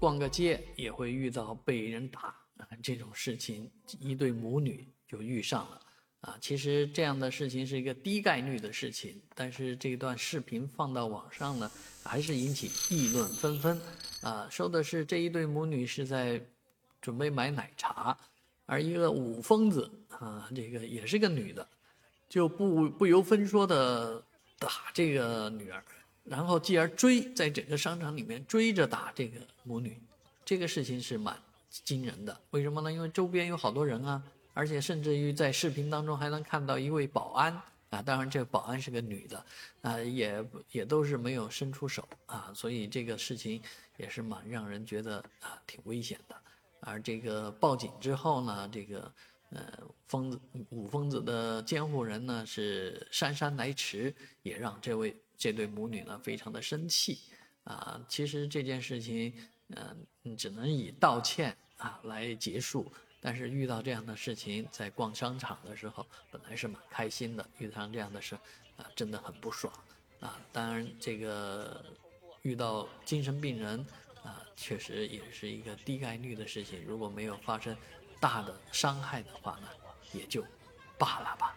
逛个街也会遇到被人打这种事情，一对母女就遇上了。啊，其实这样的事情是一个低概率的事情，但是这段视频放到网上呢，还是引起议论纷纷。啊，说的是这一对母女是在准备买奶茶，而一个五疯子啊，这个也是个女的，就不不由分说的打这个女儿，然后继而追在整个商场里面追着打这个母女，这个事情是蛮惊人的。为什么呢？因为周边有好多人啊。而且甚至于在视频当中还能看到一位保安啊，当然这保安是个女的，啊，也也都是没有伸出手啊，所以这个事情也是蛮让人觉得啊挺危险的。而这个报警之后呢，这个呃疯子五疯子的监护人呢是姗姗来迟，也让这位这对母女呢非常的生气啊。其实这件事情嗯只能以道歉啊来结束。但是遇到这样的事情，在逛商场的时候，本来是蛮开心的。遇上这样的事，啊，真的很不爽，啊，当然这个遇到精神病人，啊，确实也是一个低概率的事情。如果没有发生大的伤害的话呢，也就罢了吧。